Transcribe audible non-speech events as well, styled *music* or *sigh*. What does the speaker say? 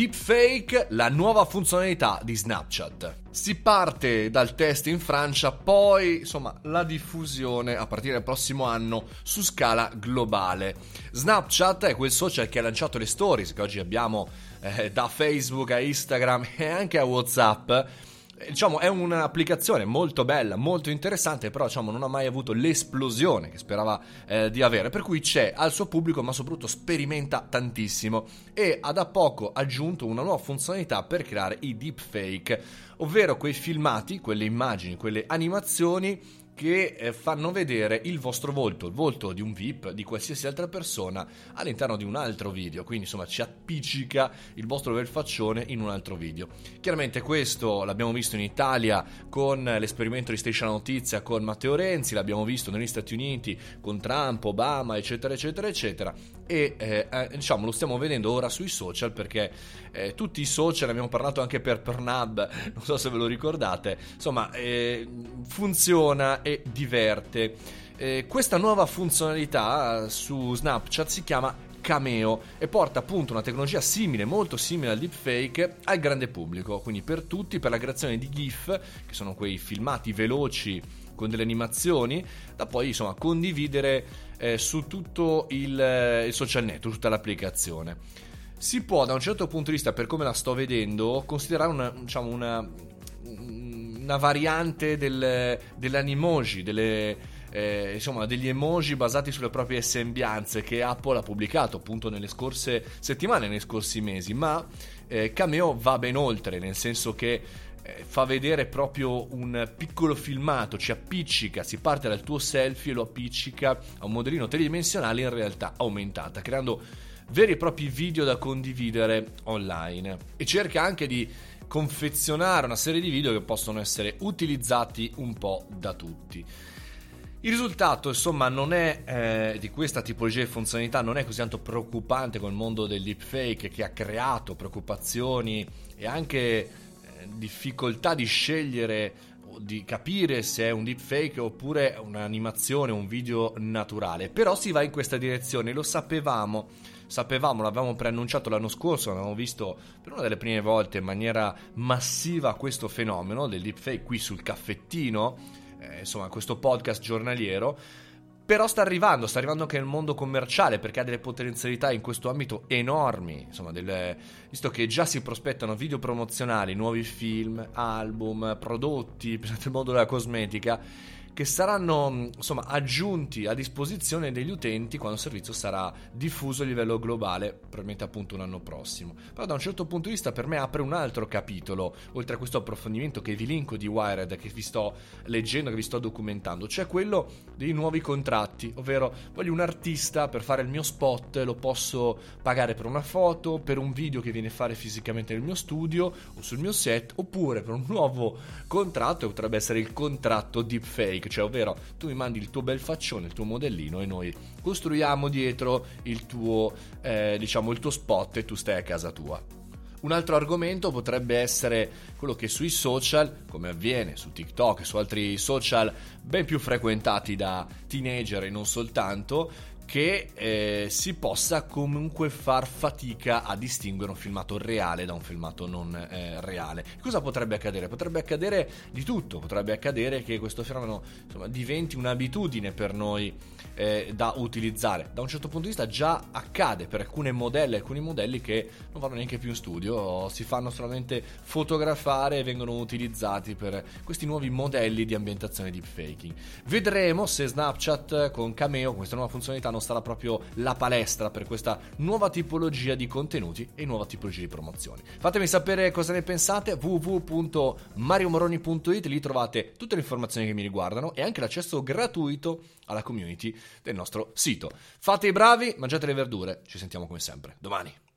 Deepfake, la nuova funzionalità di Snapchat. Si parte dal test in Francia, poi insomma la diffusione a partire dal prossimo anno su scala globale. Snapchat è quel social che ha lanciato le stories che oggi abbiamo eh, da Facebook a Instagram *laughs* e anche a WhatsApp diciamo, è un'applicazione molto bella, molto interessante, però diciamo, non ha mai avuto l'esplosione che sperava eh, di avere, per cui c'è al suo pubblico, ma soprattutto sperimenta tantissimo. E ha da poco aggiunto una nuova funzionalità per creare i deepfake, ovvero quei filmati, quelle immagini, quelle animazioni che eh, fanno vedere il vostro volto, il volto di un VIP, di qualsiasi altra persona all'interno di un altro video, quindi insomma ci appiccica il vostro bel faccione in un altro video. Chiaramente questo l'abbiamo visto in Italia con l'esperimento di Station Notizia con Matteo Renzi, l'abbiamo visto negli Stati Uniti con Trump, Obama, eccetera, eccetera, eccetera e eh, eh, diciamo lo stiamo vedendo ora sui social perché eh, tutti i social, abbiamo parlato anche per Pernab, *laughs* non so se ve lo ricordate, insomma eh, funziona e diverte. Eh, questa nuova funzionalità su Snapchat si chiama Cameo e porta appunto una tecnologia simile, molto simile al deepfake, al grande pubblico, quindi per tutti, per la creazione di GIF, che sono quei filmati veloci con delle animazioni da poi insomma condividere eh, su tutto il, eh, il social network, tutta l'applicazione. Si può da un certo punto di vista, per come la sto vedendo, considerare una, diciamo, una, una variante del, dell'animoji, delle, eh, insomma, degli emoji basati sulle proprie sembianze che Apple ha pubblicato appunto nelle scorse settimane, nei scorsi mesi, ma eh, Cameo va ben oltre, nel senso che eh, fa vedere proprio un piccolo filmato, ci appiccica, si parte dal tuo selfie e lo appiccica a un modellino tridimensionale in realtà aumentata, creando veri e propri video da condividere online. E cerca anche di confezionare una serie di video che possono essere utilizzati un po' da tutti. Il risultato, insomma, non è eh, di questa tipologia di funzionalità non è così tanto preoccupante con il mondo del deepfake che ha creato preoccupazioni e anche difficoltà di scegliere di capire se è un deepfake oppure un'animazione, un video naturale. Però si va in questa direzione, lo sapevamo, sapevamo, l'avevamo preannunciato l'anno scorso, avevamo visto per una delle prime volte in maniera massiva questo fenomeno del deepfake qui sul caffettino, eh, insomma questo podcast giornaliero però sta arrivando, sta arrivando anche nel mondo commerciale perché ha delle potenzialità in questo ambito enormi. Insomma, delle, visto che già si prospettano video promozionali, nuovi film, album, prodotti, *laughs* per il mondo della cosmetica che saranno insomma, aggiunti a disposizione degli utenti quando il servizio sarà diffuso a livello globale, probabilmente appunto un anno prossimo. Però da un certo punto di vista per me apre un altro capitolo, oltre a questo approfondimento che vi linko di Wired, che vi sto leggendo, che vi sto documentando, cioè quello dei nuovi contratti, ovvero voglio un artista per fare il mio spot, lo posso pagare per una foto, per un video che viene a fare fisicamente nel mio studio o sul mio set, oppure per un nuovo contratto che potrebbe essere il contratto deepfake cioè ovvero tu mi mandi il tuo bel faccione, il tuo modellino e noi costruiamo dietro il tuo, eh, diciamo, il tuo spot e tu stai a casa tua. Un altro argomento potrebbe essere quello che sui social, come avviene su TikTok e su altri social ben più frequentati da teenager e non soltanto, che eh, si possa comunque far fatica a distinguere un filmato reale da un filmato non eh, reale. Cosa potrebbe accadere? Potrebbe accadere di tutto, potrebbe accadere che questo fenomeno insomma, diventi un'abitudine per noi eh, da utilizzare. Da un certo punto di vista già accade per alcune modelle, alcuni modelli che non vanno neanche più in studio, si fanno solamente fotografare e vengono utilizzati per questi nuovi modelli di ambientazione deepfaking. Vedremo se Snapchat con Cameo, questa nuova funzionalità, non sarà proprio la palestra per questa nuova tipologia di contenuti e nuova tipologia di promozioni. Fatemi sapere cosa ne pensate, www.mariomoroni.it, lì trovate tutte le informazioni che mi riguardano e anche l'accesso gratuito alla community del nostro sito. Fate i bravi, mangiate le verdure, ci sentiamo come sempre domani.